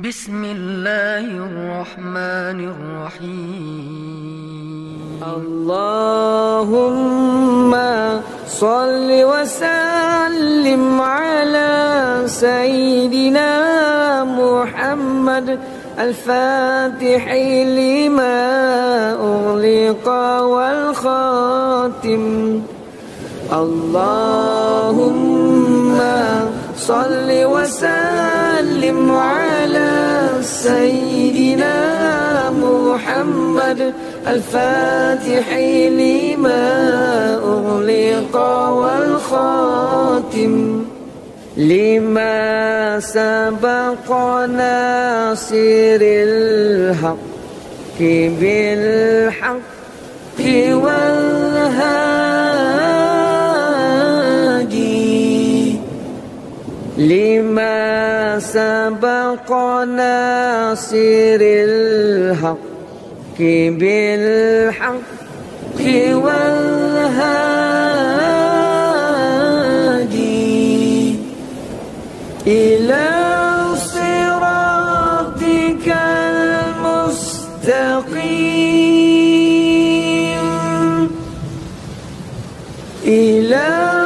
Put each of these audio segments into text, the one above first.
بسم الله الرحمن الرحيم. اللهم صل وسلم على سيدنا محمد الفاتح لما أغلق والخاتم. اللهم صل وسلم على سيدنا محمد الفاتح لما أغلق والخاتم. لما سبق ناصر الحق بالحق والهادي سبق ناصر الحق بالحق والهادي إلى صراطك المستقيم. إلى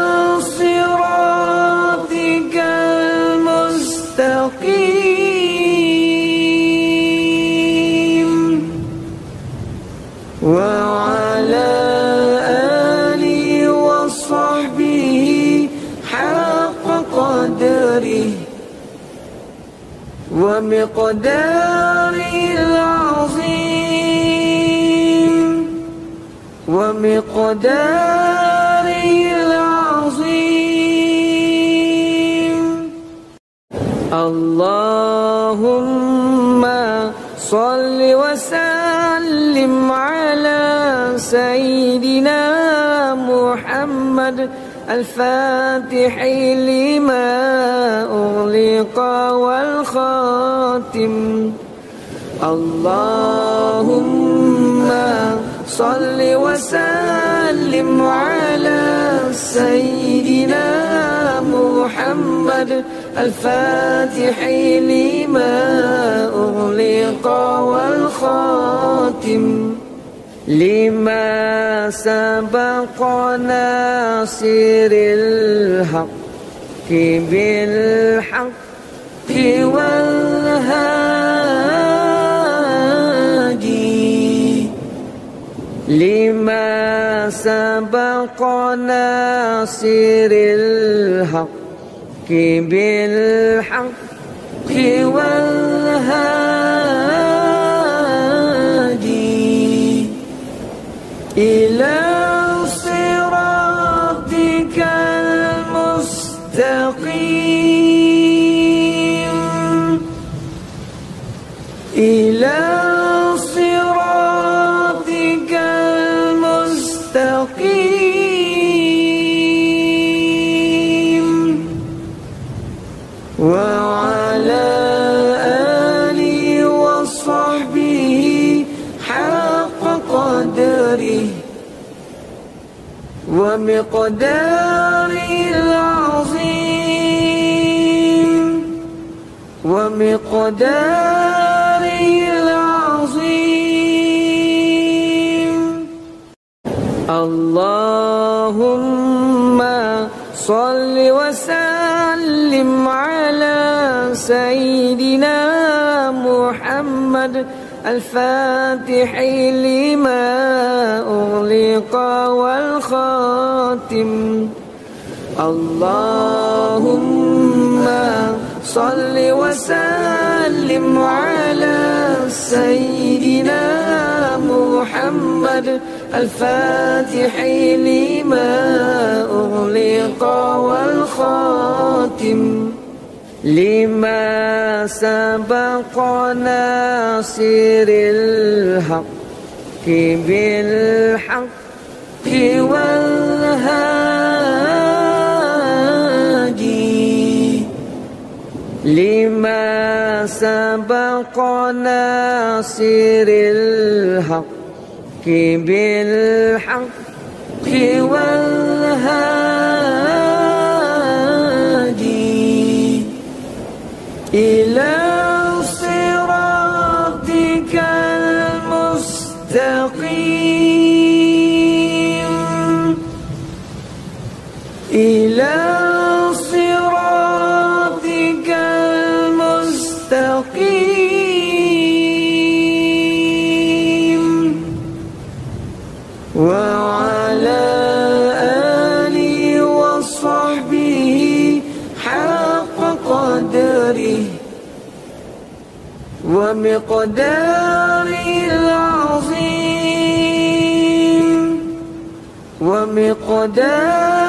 ومقداره العظيم. ومقداره العظيم. اللهم صل وسلم على سيدنا محمد. الفاتح لما أغلق والخاتم. اللهم صل وسلم على سيدنا محمد. الفاتح لما أغلق والخاتم. لما سبق ناصر الحق بالحق والهادي. لما سبق ناصر الحق بالحق والهادي. قدره ومقداره العظيم ومقداره العظيم. اللهم صل وسلم على سيدنا محمد الفاتح لما أغلق والخاتم. اللهم صل وسلم على سيدنا محمد. الفاتح لما أغلق والخاتم. لما سبق ناصر الحق بالحق والهادي. لما سبق ناصر الحق بالحق والهادي. مستقيم إلى صراطك المستقيم وعلى آله وصحبه حق قدره ومقدار العظيم ومقداره